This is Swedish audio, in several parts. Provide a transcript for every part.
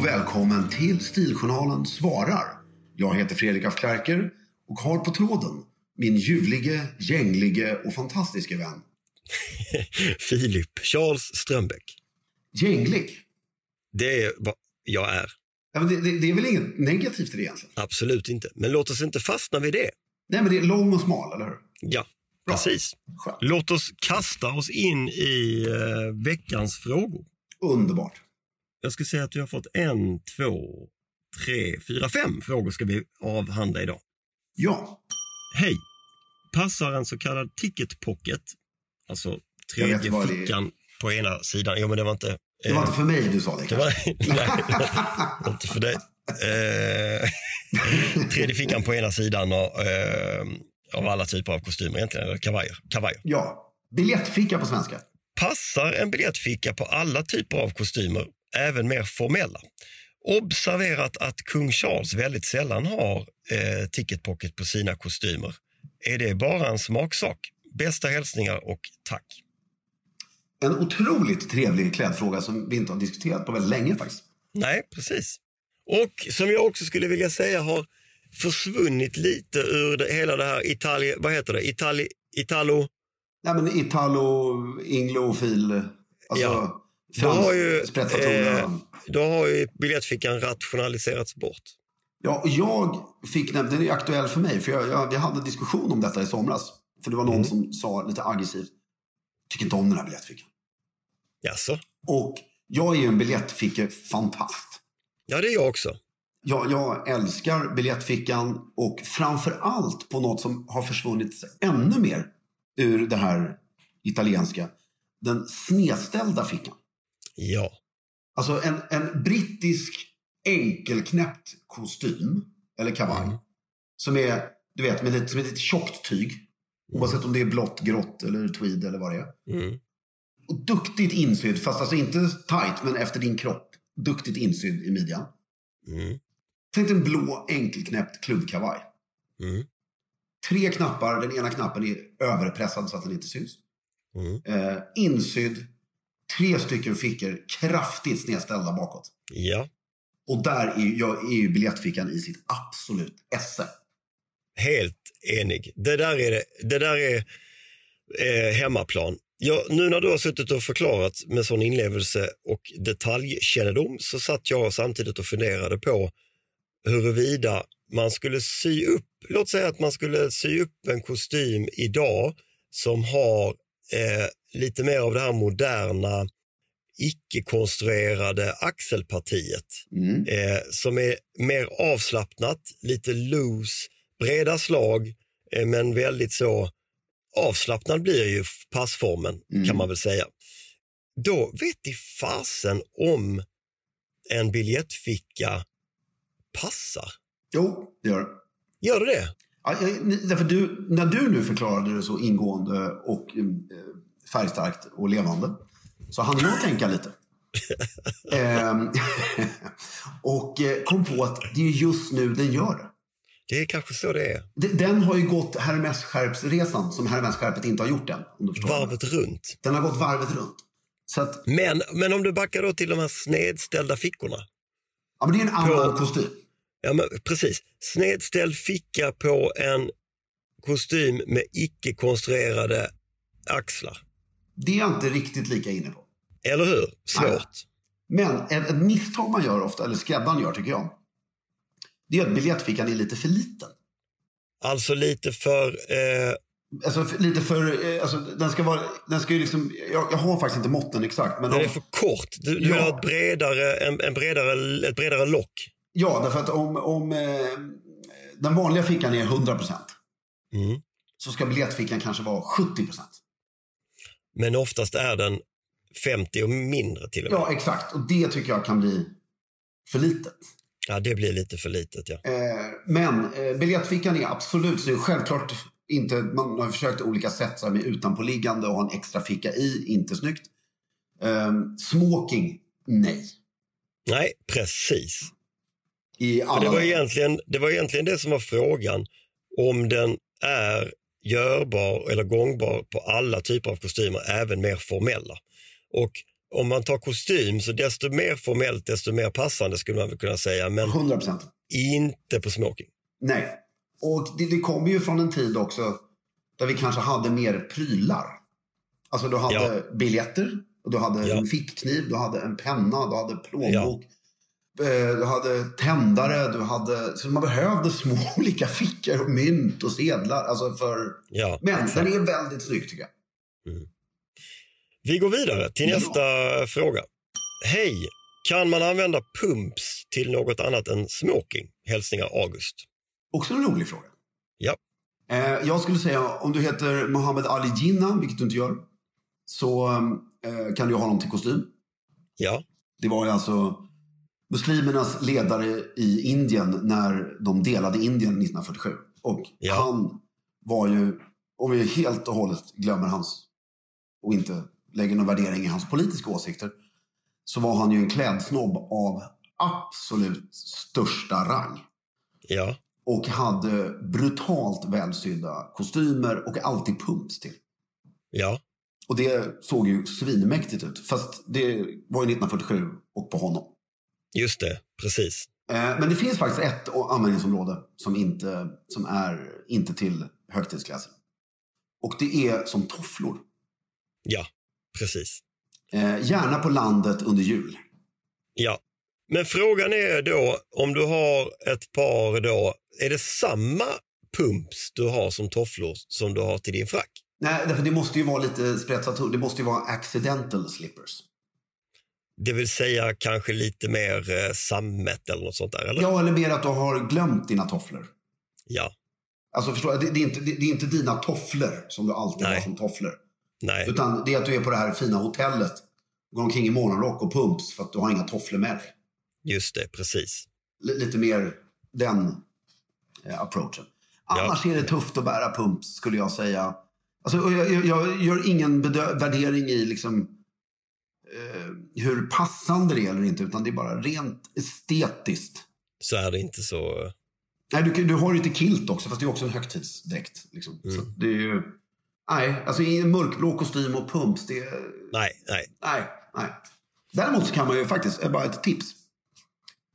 Och välkommen till Stiljournalen svarar. Jag heter Fredrik af Klerker och har på tråden min ljuvlige, gänglige och fantastiske vän. Filip Charles Strömbäck. Gänglig? Det är vad jag är. Ja, det, det, det är väl inget negativt i det egentligen? Absolut inte. Men låt oss inte fastna vid det. Nej, men det är lång och smal, eller hur? Ja, Bra. precis. Skönt. Låt oss kasta oss in i eh, veckans frågor. Underbart. Jag ska säga att vi har fått en, två, tre, fyra, fem frågor ska vi avhandla idag. Ja, Hej! Passar en så kallad ticket pocket, alltså tredje vad det fickan på ena sidan. Jo, men det var inte... det var eh, inte för mig du sa det det var, nej, inte för dig. Eh, tredje fickan på ena sidan av, eh, av alla typer av kostymer egentligen, eller kavajer. kavajer. Ja, biljettficka på svenska. Passar en biljettficka på alla typer av kostymer, även mer formella. Observerat att kung Charles väldigt sällan har eh, ticket pocket på sina kostymer. Är det bara en smaksak? Bästa hälsningar och tack. En otroligt trevlig klädfråga som vi inte har diskuterat på väldigt länge faktiskt. Nej, precis. Och som jag också skulle vilja säga har försvunnit lite ur det, hela det här Italien, vad heter det, Itali, Italo, Nej, men Italo, Inglofil, alltså Ja. Då har ju, eh, då har ju biljettfickan rationaliserats bort. Ja, och jag fick, nämligen- den är aktuell för mig, för jag, jag, vi hade en diskussion om detta i somras. För det var någon Mm. som sa lite aggressivt, tycker inte om den här biljettfickan. Jaså? Och jag är ju en biljettficke-fantast. Ja, det är jag också. Jag, jag älskar biljettfickan och framför allt på något som har försvunnit ännu mer ur det här italienska. Den snedställda fickan. Ja. Alltså en, en brittisk enkelknäppt kostym, eller kavaj, Mm. som är, du vet, med lite, som ett lite tjockt tyg. Oavsett om det är blått, grått eller tweed eller vad det är. Mm. Och duktigt insydd, fast alltså inte tight, men efter din kropp. Duktigt insydd i midjan. Mm. Tänk en blå enkelknäppt klubbkavaj. Mm. Tre knappar, den ena knappen är överpressad så att den inte syns. Mm. Eh, insydd, tre stycken fickor kraftigt snedställda bakåt. Ja, Och där är, jag, är ju biljettfickan i sitt absolut esse. helt enig. Det där är, det där är eh, hemmaplan. Ja, nu när du har suttit och förklarat med sån inlevelse och detaljkännedom så satt jag samtidigt och funderade på huruvida man skulle sy upp, låt säga att man skulle sy upp en kostym idag som har eh, lite mer av det här moderna icke-konstruerade axelpartiet Mm. eh, som är mer avslappnat, lite loose, breda slag eh, men väldigt så avslappnad blir ju passformen Mm. kan man väl säga. Då vet i fasen om en biljettficka passar. Jo, det gör det. Gör det det? Ja, därför du, när du nu förklarade det så ingående och eh, färgstarkt och levande så hann jag tänka lite. Ehm, och eh, kom på att det är just nu den gör det. Det är kanske så det är. De- Den har ju gått Hermes-skärpsresan som Hermes-skärpet inte har gjort än. Om du. Varvet runt. Den har gått varvet runt. Att, Men, men om du backar då till de här snedställda fickorna. ja, men det är en annan På- kostym. Ja, men precis. Snedställd ficka på en kostym med icke-konstruerade axlar. Det är jag inte riktigt lika inne på. Eller hur? Svårt. Men ett, ett misstag man gör ofta, eller skräddaren gör tycker jag, det är att biljettfickan är lite för liten. Alltså lite för... Eh, Alltså för, lite för, eh, alltså den ska vara, den ska ju liksom, jag, jag har faktiskt inte måtten exakt. Men den är för kort. Du, du Ja. vill ha ett bredare, en, en bredare, ett bredare lock. Ja, därför att om, om eh, den vanliga fickan är 100% Mm. så ska biljettfickan kanske vara 70%. Men oftast är den 50 och mindre till och med. Ja, exakt. Och det tycker jag kan bli för litet. Ja, det blir lite för litet. Ja. Eh, men eh, biljettfickan är absolut, så är självklart inte, man har försökt olika sätt så här med utanpåliggande och ha en extra ficka i, inte snyggt. Eh, smoking, nej. Nej, precis. I alla det, var egentligen, det var egentligen det som var frågan. Om den är görbar eller gångbar på alla typer av kostymer, även mer formella. Och om man tar kostym, så desto mer formellt, desto mer passande skulle man väl kunna säga. Men 100%. inte på smoking. Nej. Och det, det kommer ju från en tid också där vi kanske hade mer prylar. Alltså du hade Ja. biljetter, och du hade Ja. en fickkniv, du hade en penna, du hade plånbok. eh, Du hade tändare, du hade... Så man behövde små olika fickor och mynt och sedlar. Alltså för... Ja, Men exakt. den är väldigt snygg tycker jag. Vi går vidare till Ja. nästa fråga. Hej! Kan man använda pumps till något annat än smoking? Hälsningar August. Också en rolig fråga. Ja, Eh, jag skulle säga om du heter Mohammed Ali Jinnah, vilket du inte gör, så eh, kan du ha honom till kostym. ja, Det var ju alltså muslimernas ledare i Indien när de delade Indien 1947. Och Ja. han var ju, om vi helt och hållet glömmer hans och inte lägger någon värdering i hans politiska åsikter, så var han ju en klädsnobb av absolut största rang. ja, Och hade brutalt välsydda kostymer och alltid pumps till. ja, Och det såg ju svinmäktigt ut. Fast det var ju 1947 och på honom. Just det, precis. Eh, Men det finns faktiskt ett användningsområde som inte, som är inte till högtidsklädsel. Och det är som tofflor. Ja, precis. Eh, gärna på landet under jul. Ja. Men frågan är då om du har ett par då, är det samma pumps du har som tofflor som du har till din frack? Nej, det måste ju vara lite spetsat. Det måste ju vara accidental slippers. Det vill säga kanske lite mer eh, sammet eller något sånt där, eller? Ja, eller mer att du har glömt dina tofflor. Ja. Alltså förstår jag, det, det, är inte, det, det är inte dina tofflor som du alltid Nej. har som tofflor. Nej, Utan det är att du är på det här fina hotellet. Går omkring i morgonrock och pumps för att du har inga tofflor med dig. just det, precis. L- lite mer den eh, approachen. Annars är det tufft att bära pumps skulle jag säga. Alltså, jag, jag, jag gör ingen värdering i liksom, eh, hur passande det är eller inte. Utan det är bara rent estetiskt. Så är det inte så... Nej, du, du har ju lite kilt också, fast det är också en högtidsdräkt. Liksom. Så det är ju... Nej, alltså i en mörkblå kostym och pumps, det. Nej, nej. Nej, nej. Däremot så kan man ju faktiskt, eh, bara ett tips.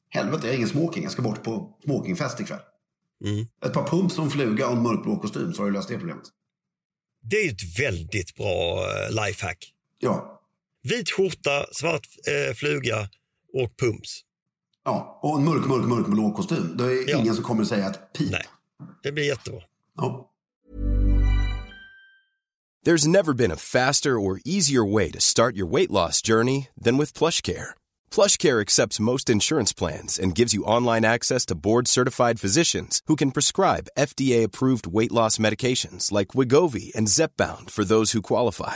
Helvete, jag har ingen smoking. Jag ska bort på smokingfest ikväll. Mm. Ett par pumps en fluga och en mörkblå kostym så har du löst det problemet. Det är ett väldigt bra eh, lifehack. Ja. Vit skjorta, svart eh, fluga och pumps. ja. Och en mörk, mörk, mörk blå kostym. Det är Ja. ingen som kommer säga ett pip. Nej, det blir jättebra. Ja. There's never been a faster or easier way to start your weight loss journey than with PlushCare. PlushCare accepts most insurance plans and gives you online access to board-certified physicians who can prescribe FDA-approved weight loss medications like Wigovi and Zepbound for those who qualify.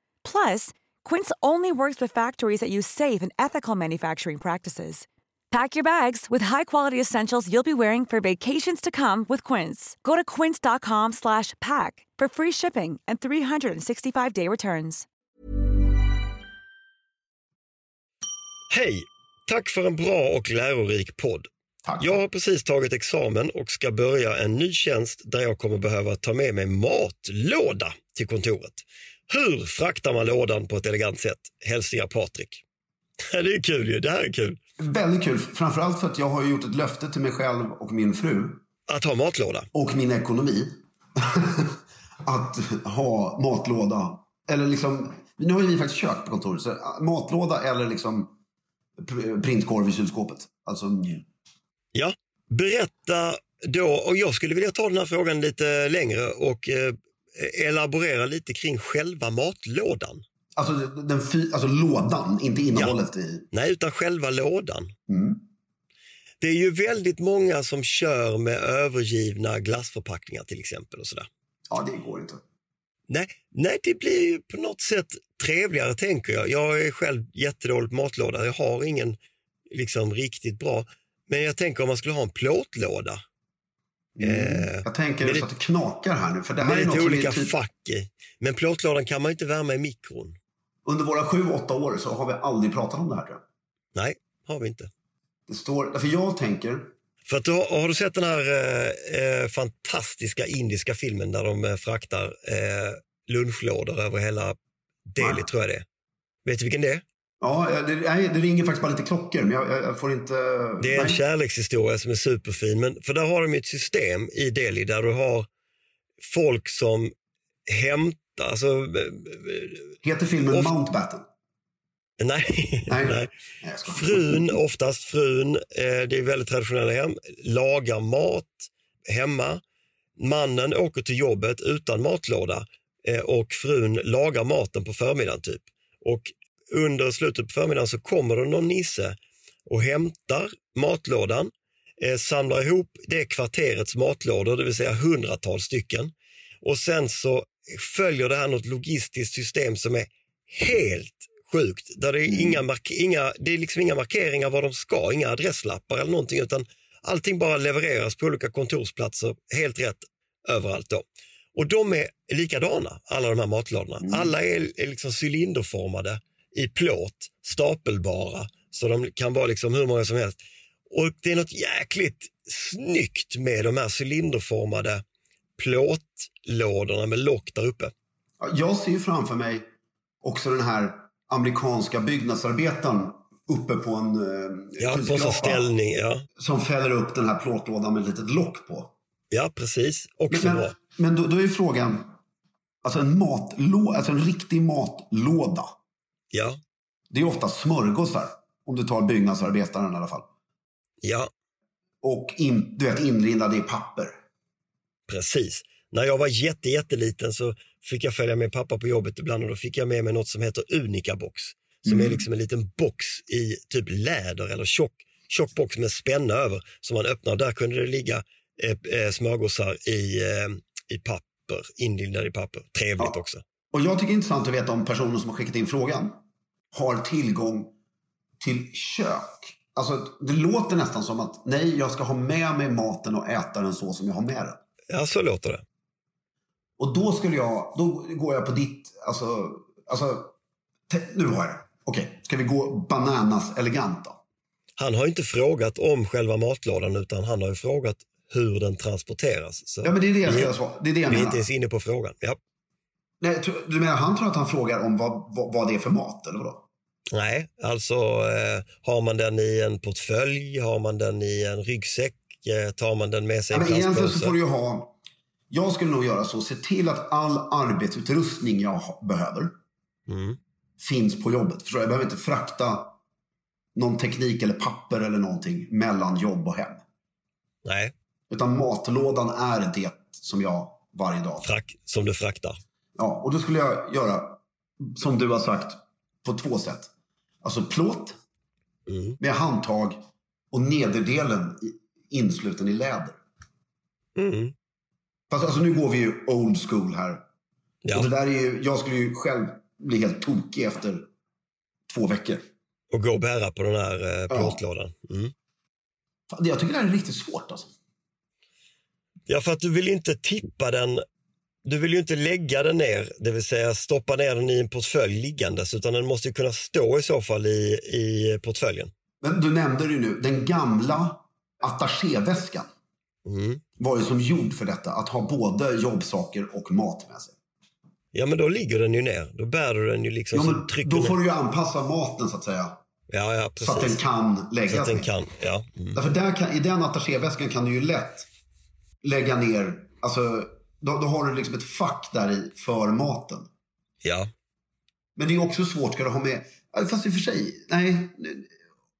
Plus, Quince only works with factories that use safe and ethical manufacturing practices. Pack your bags with high-quality essentials you'll be wearing for vacations to come with Quince. Go to quince.com slash pack for free shipping and 365-day returns. Hej! Tack för en bra och lärorik podd. Tack. Jag har precis tagit examen och ska börja en ny tjänst där jag kommer behöva ta med mig matlåda till kontoret. Hur fraktar man lådan på ett elegant sätt? Hälsningar Patrik. Det är kul ju, det här är kul. Väldigt kul. Framförallt för att jag har gjort ett löfte till mig själv och min fru Att ha matlåda. och min ekonomi. att ha matlåda. Eller liksom, nu har ju vi faktiskt kök på kontoret. Så äh, matlåda eller liksom pr- printkorv i kylskåpet. Alltså, Ja, berätta då, och jag skulle vilja ta den här frågan lite längre och eh, elaborera lite kring själva matlådan. alltså, den alltså lådan, inte innehållet i. Nej, utan själva lådan. Mm. Det är ju väldigt många som kör med övergivna glassförpackningar till exempel och sådär. Ja, det går inte. Nej, nej, det blir ju på något sätt trevligare tänker jag. Jag är själv jättedålig på matlåda. Jag har ingen liksom riktigt bra. Men jag tänker om man skulle ha en plåtlåda Eh, Jag tänker men så det- att det knakar här nu. För det här är som olika är typ, fack i. Men plåtlådan kan man ju inte värma i mikron. Under våra sju, åtta år så har vi aldrig pratat om det här tror jag. Nej, har vi inte. Det står, för jag tänker, För att du, har, har du sett den här eh, eh, fantastiska indiska filmen där de eh, fraktar eh, lunchlådor över hela Delhi, tror jag det är. Vet du vilken det är? Ja, det, det ringer faktiskt bara lite klockor. Men jag, jag, får inte... Det är en nej. kärlekshistoria som är superfin. Men, för där har de ett system i Delhi där du har folk som hämtar, alltså, eh, Heter filmen Of- Mountbatten? nej, Nej. nej. Nej. Frun, oftast frun, eh, det är väldigt traditionella hem, lagar mat hemma. Mannen åker till jobbet utan matlåda eh, och frun lagar maten på förmiddagen typ. Och under slutet på förmiddagen så kommer det någon nisse och hämtar matlådan, eh, samlar ihop det kvarterets matlådor, det vill säga hundratals stycken. Och sen så följer det här något logistiskt system som är helt sjukt. Där det, är inga mark- inga, det är liksom inga markeringar var de ska, inga adresslappar eller någonting utan allting bara levereras på olika kontorsplatser helt rätt överallt. Då. Och de är likadana, alla de här matlådorna. Alla är, är liksom cylinderformade i plåt, stapelbara, så de kan vara liksom hur många som helst. Och det är något jäkligt snyggt med de här cylinderformade plåtlådorna med lock där uppe. Ja, Jag ser ju framför mig också den här amerikanska byggnadsarbetaren uppe på en eh, Ja, på en ställning. Ja, Som fäller upp den här plåtlådan med ett litet lock på. ja precis. Också Men, bra. men, då, då är ju frågan, alltså en matlåda, alltså en riktig matlåda. Ja, Det är ofta smörgåsar, om du tar byggnadsarbetaren i alla fall. ja, Och in, du vet, inlindade i papper. precis. När jag var jätte, jätteliten så fick jag följa med pappa på jobbet ibland och då fick jag med mig något som heter Unica-box. Som är liksom en liten box i typ läder eller tjock, tjock box med spänna över som man öppnar. Där kunde det ligga eh, eh, smörgåsar i, eh, i papper, inlindade i papper. Trevligt Ja. också. Och jag tycker det är intressant att veta om personen som har skickat in frågan har tillgång till kök. Alltså, det låter nästan som att nej, jag ska ha med mig maten och äta den så som jag har med den. Ja, så låter det. Och då skulle jag, då går jag på ditt, alltså, alltså nu har jag det. Okej, ska vi gå bananas elegant då? Han har inte frågat om själva matlådan utan han har ju frågat hur den transporteras. Så Ja, men det är det jag ska svara. Det är det jag vi är menar. inte ens inne på frågan. Ja. Nej, du menar han tror att han frågar om vad, vad, vad det är för mat, eller vadå? Nej, alltså eh, har man den i en portfölj, har man den i en ryggsäck, eh, tar man den med sig Ja, i egentligen så får du ju ha... Jag skulle nog göra så, se till att all arbetsutrustning jag behöver Mm. finns på jobbet. Förstår? Jag behöver inte frakta någon teknik eller papper eller någonting mellan jobb och hem. Nej, Utan matlådan är det som jag varje dag... frack, som du fraktar. Ja, och då skulle jag göra, som du har sagt, på två sätt. Alltså plåt Mm. med handtag och nederdelen insluten i läder. Mm. Fast alltså nu går vi ju old school här. Ja. Och det där är ju, jag skulle ju själv bli helt tokig efter två veckor. Och gå och bära på den här eh, plåtlådan. Mm. Jag tycker det här är riktigt svårt alltså. Ja, för att du vill inte tippa den. Du vill ju inte lägga den ner, det vill säga stoppa ner den i en portfölj liggandes, utan den måste ju kunna stå i så fall i, i portföljen. Men du nämnde det ju nu, den gamla attachéväskan Mm. var ju som gjord för detta. Att ha både jobbsaker och mat med sig. Ja, men då ligger den ju ner. Då bär du den ju liksom, Ja, men då ner. får du ju anpassa maten så att säga. Ja, ja, precis. Så att den kan läggas Så att den ner. kan, ja. Mm. Därför där kan, i den attachéväskan kan du ju lätt lägga ner, alltså då, då har du liksom ett fack där i för maten. Ja, Men det är också svårt, ska du ha med, fast i och för sig, nej.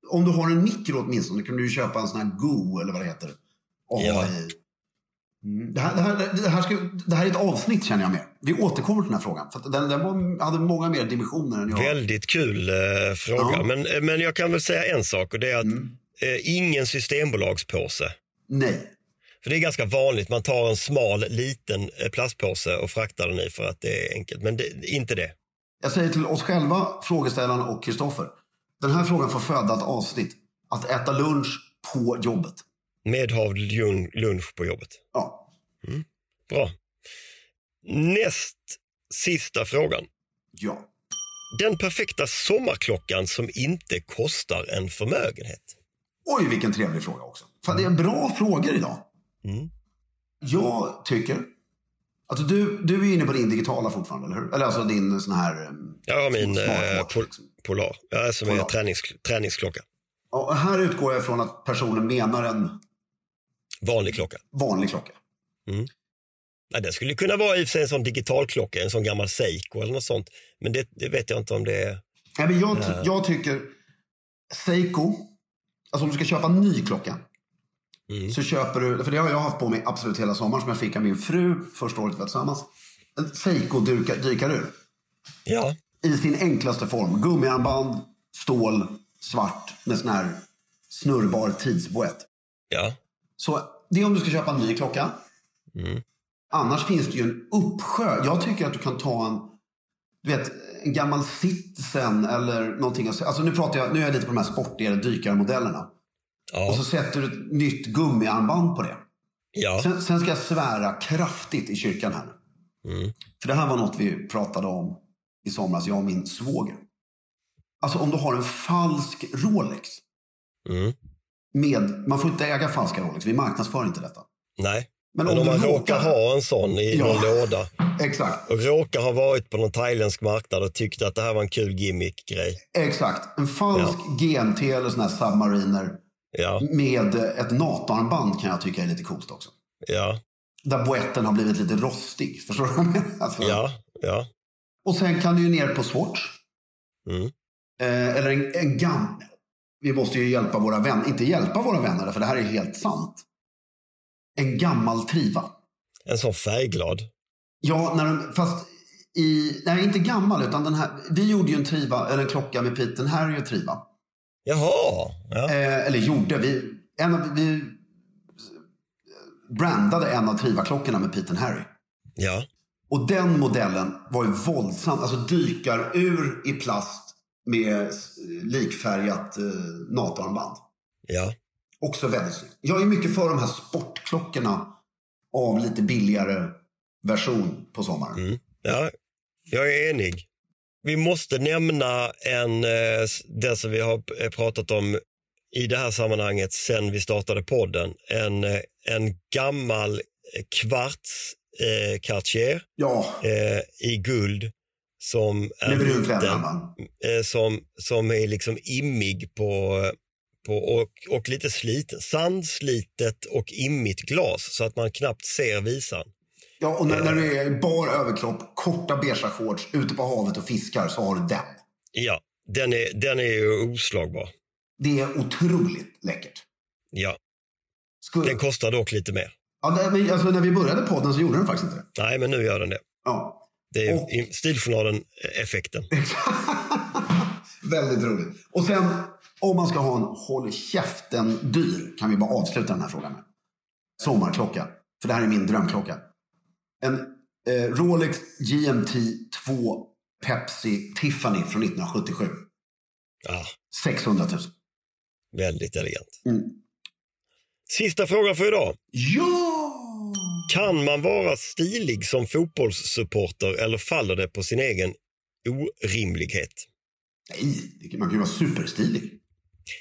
Om du har en mikro åtminstone kan du ju köpa en sån här Go eller vad det heter. Och Ja. Mm. Det, här, det, här, det, här ska, det här är ett avsnitt känner jag med. Vi återkommer till den här frågan. För den, den var, hade många mer dimensioner än jag. väldigt kul eh, fråga. Ja. Mm. Men, eh, men jag kan väl säga en sak och det är att eh, ingen systembolagspåse. Nej. För det är ganska vanligt, man tar en smal liten eh, plastpåse och fraktar den i för att det är enkelt. Men det, inte det. Jag säger till oss själva, frågeställaren och Kristoffer. Den här frågan får föda ett avsnitt. Att äta lunch på jobbet. Medhavd lun- lunch på jobbet. Ja. Bra. Näst sista frågan. Ja. Den perfekta sommarklockan som inte kostar en förmögenhet. Oj, vilken trevlig fråga också. Fan, det är bra frågor idag. Mm. Jag tycker... Alltså du, du är inne på din digitala fortfarande, eller hur? Eller alltså din sån här... Jag har min eh, smartwatch, pol- liksom. Polar, ja, som är Polar. tränings, träningsklocka. Ja, och här utgår jag ifrån att personen menar en Vanlig klocka. vanlig klocka. Ja, det skulle kunna vara i och för sig en sån digital klocka, en sån gammal Seiko eller något sånt. Men det, det vet jag inte om det är. Nej, men jag, ty- jag tycker Seiko, alltså om du ska köpa en ny klocka. Så köper du, för det har jag haft på mig absolut hela sommaren som jag fick av min fru första året vi var tillsammans. En Seiko dykar, dykar ur. Ja, I sin enklaste form. Gummiarmband, stål, svart med sån här snurrbar tidsboett. ja, Så det är om du ska köpa en ny klocka. Annars finns det ju en uppsjö. Jag tycker att du kan ta en, du vet, en gammal Citizen eller någonting. Alltså nu pratar jag, nu är jag lite på de här sportigare dykarmodellerna. Och så ja, sätter du ett nytt gummiarmband på det. ja. Sen, sen ska jag svära kraftigt i kyrkan här nu. För det här var något vi pratade om i somras, jag och min svåger. Alltså om du har en falsk Rolex. Mm. Med, man får inte äga falska Rolex, vi marknadsför inte detta. Nej. Men Men, om om man råkar- råkar ha en sån i Ja. någon låda Exakt, och råkar ha varit på någon thailändsk marknad och tyckte att det här var en kul gimmick-grej. exakt. En falsk GMT eller sån här Submariner Ja, med ett NATO-armband kan jag tycka är lite coolt också. ja, Där boetten har blivit lite rostig. Förstår du vad jag menar? Alltså. ja, ja. Och sen kan du ju ner på Swatch. Mm. Eh, eller en, en gammal. Vi måste ju hjälpa våra vänner. Inte hjälpa våra vänner, för det här är helt sant. En gammal Triva. En sån färgglad. Ja, när de, fast i... Nej, inte gammal, utan den här. Vi gjorde ju en Triva, eller en klocka med Pete Harry Triva. Jaha, ja. Eh, eller gjorde. Vi, en av, vi brandade en av Triva-klockorna med Pete Harry. ja. Och den modellen var ju våldsam. Alltså dykar ur i plast med likfärgat eh, NATO-armband. ja. Också väldigt snyggt. Jag är mycket för de här sportklockorna av lite billigare version på sommaren. Mm. Ja, jag är enig. Vi måste nämna en, eh, det som vi har eh, pratat om i det här sammanhanget sen vi startade podden. En, eh, en gammal kvarts eh, Cartier Ja, eh, i guld som är liten, eh, som, som är liksom immig på, på och, och lite sliten. Sandslitet och immigt glas så att man knappt ser visan. Ja, och när, Eh. när du är bar överkropp, korta beiga shorts, ute på havet och fiskar så har du den. Ja, den är, den är ju oslagbar. Det är otroligt läckert. Ja, Skulle... den kostar dock lite mer. ja, men, alltså, när vi började podden så gjorde den faktiskt inte det. Nej, men nu gör den det. Ja. Det är Och- Stiljournalen-effekten. Väldigt roligt. Och sen, om man ska ha en håll käften-dyr, kan vi bara avsluta den här frågan med. Sommarklocka. För det här är min drömklocka. En eh, Rolex GMT 2 Pepsi Tiffany från 1977. Ja, 600 000. väldigt elegant. Mm. Sista frågan för idag. Ja! Kan man vara stilig som fotbollssupporter eller faller det på sin egen orimlighet? Nej, man kan ju vara superstilig.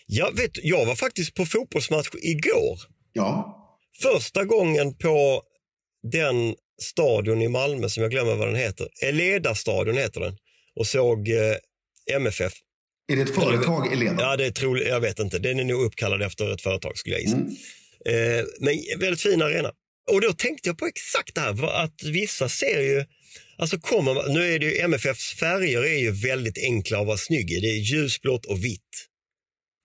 Jag, vet, jag var faktiskt på fotbollsmatch igår. Ja. Första gången på den stadion i Malmö som jag glömmer vad den heter. Eleda-stadion heter den. Och såg eh, MFF. Är det ett företag, Elena? Ja, det är troligt, jag vet inte. Den är nog uppkallad efter ett företag skulle jag gissa. Mm. Eh, men väldigt fin arena. Och då tänkte jag på exakt det här, att vissa ser ju, alltså kommer man, nu är det ju MFFs färger är ju väldigt enkla att vara snygg i. Det är ljusblått och vitt.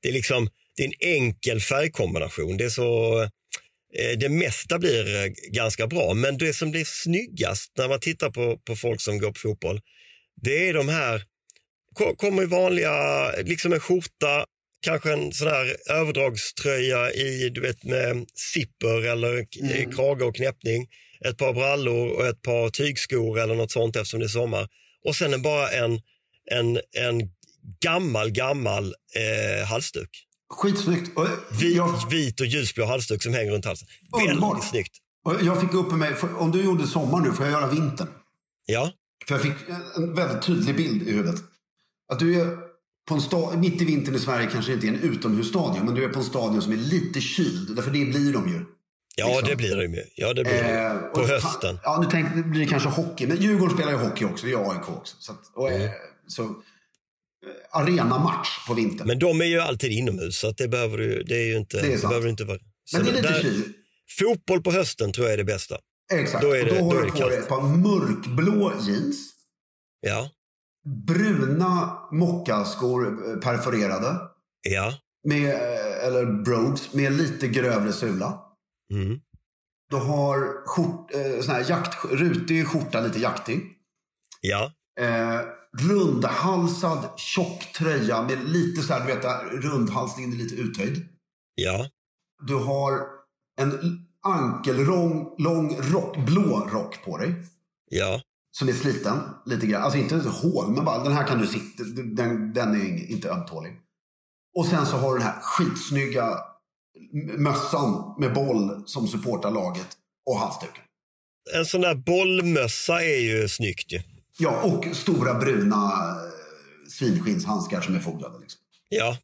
Det är liksom, det är en enkel färgkombination. Det är så, det mesta blir eh, ganska bra, men det som blir snyggast när man tittar på, på folk som går på fotboll, det är de här, ko- kommer i vanliga, liksom en skjorta, kanske en sån här överdragströja i, du vet, med zipper eller mm. krage och knäppning, ett par brallor och ett par tygskor eller något sånt eftersom det är sommar. Och sen bara en, en, en gammal, gammal eh, halsduk. Skitsnyggt. Och Vit, jag, vit och ljusblå halsduk som hänger runt halsen. Underbart. Väldigt snyggt. och jag fick upp mig, för, om du gjorde sommar nu, får jag göra vintern? Ja, För jag fick en väldigt tydlig bild i huvudet. Att du är på en sta- mitt i vintern i Sverige kanske inte är en utomhusstadion, men du är på en stadion som är lite kyld. Därför det blir de ju. ja Liksom. det blir det ju. Ja, det blir det. Eh, På och- hösten. Ja, nu tänkte, det blir kanske hockey. Men Djurgården spelar ju hockey också, jag AIK också. Så, att, och, eh, så arenamatch på vintern. Men de är ju alltid inomhus så det behöver du, det är ju inte, Det är sant. behöver inte vara. Men det är lite där-. Fotboll på hösten tror jag är det bästa. Exakt. då är det- och då då har är du det på dig ett par mörkblå jeans. Ja, Bruna mockaskor eh, perforerade. ja. Med, eh, eller brogues med lite grövre sula. Mm. Du har skjort, eh, sån här jakt, rutig skjorta, lite jaktig. Ja, Eh, rundhalsad tjock tröja med lite så här, du vet, rundhalsningen är lite uthöjd. ja, Du har en ankellång lång rock, blå rock på dig. ja. Som är sliten lite grann. Alltså inte hål, men bara den här kan du sitta. Den, den är inte ömtålig. Och sen så har du den här skitsnygga mössan med boll som supportar laget och halsduken. En sån där bollmössa är ju snyggt ju. Ja, och stora bruna eh, svinskinnshandskar som är fodrade. Liksom. Ja.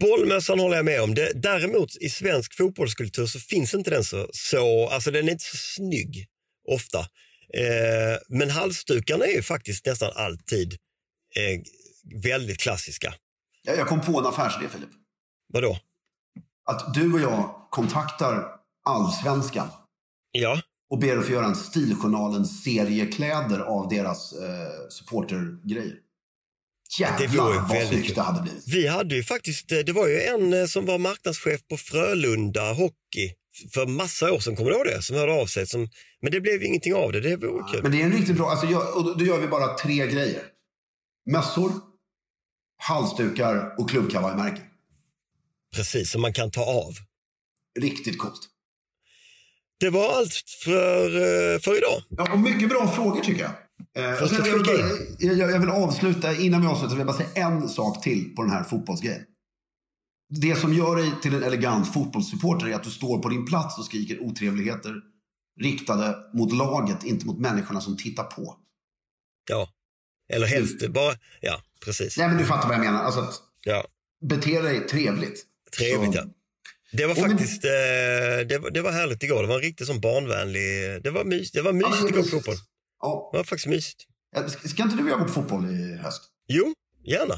Bollmössan håller jag med om. Det, däremot i svensk fotbollskultur så finns inte den så, så alltså den är inte så snygg ofta. Eh, men halsdukarna är ju faktiskt nästan alltid eh, väldigt klassiska. Jag, jag kom på en affärsidé, Filip. Vadå? Att du och jag kontaktar Allsvenskan Ja, och ber att få göra en Stiljournalens seriekläder av deras eh, supportergrejer. Jävlar vad väldigt snyggt det hade blivit. vi hade ju faktiskt, eh, det var ju en eh, som var marknadschef på Frölunda Hockey för massa år sedan, kommer du ihåg det? Som hörde av sig. Som, men det blev ingenting av det, det vore kul. Men det är en riktigt bra, alltså jag, och då, då gör vi bara tre grejer. Mössor, halsdukar och klubbkavajmärken. Precis, som man kan ta av. Riktigt coolt. Det var allt för, eh, för idag. Ja, och mycket bra frågor tycker jag. Eh, sen, du jag, vill bara, jag, jag vill avsluta, innan vi avslutar, vill jag bara säga en sak till på den här fotbollsgrejen. Det som gör dig till en elegant fotbollssupporter är att du står på din plats och skriker otrevligheter riktade mot laget, inte mot människorna som tittar på. Ja. Eller helst bara, ja precis. Nej men du fattar vad jag menar. Alltså Ja, bete dig trevligt. trevligt Så- ja. Det var Ja, men- faktiskt, eh, det, var, det var härligt igår. Det var en riktigt sån barnvänlig, det var, mys, det var Ja, mysigt gå på fotboll. Ja. Det var faktiskt mysigt. Ja, Ska inte du och jag gå på fotboll i höst? Jo, gärna.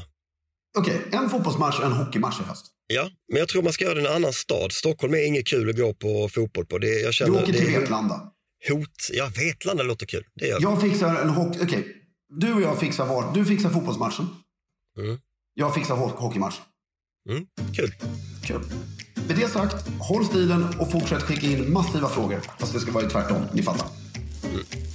Okej, en fotbollsmatch och en hockeymatch i höst. Ja, men jag tror man ska göra det i en annan stad. Stockholm är inget kul att gå på fotboll på. Det, jag Du känner, åker det till är Vetlanda. hot. Ja, Vetlanda låter kul. Det gör. Jag fixar en hockey... Okej, du och jag fixar var... Du fixar fotbollsmatchen. Mm. Jag fixar ho- hockeymatchen. Mm, kul. Kul. Med det sagt, håll stilen och fortsätt skicka in massiva frågor. Fast det ska vara ju tvärtom, ni fattar. Imagine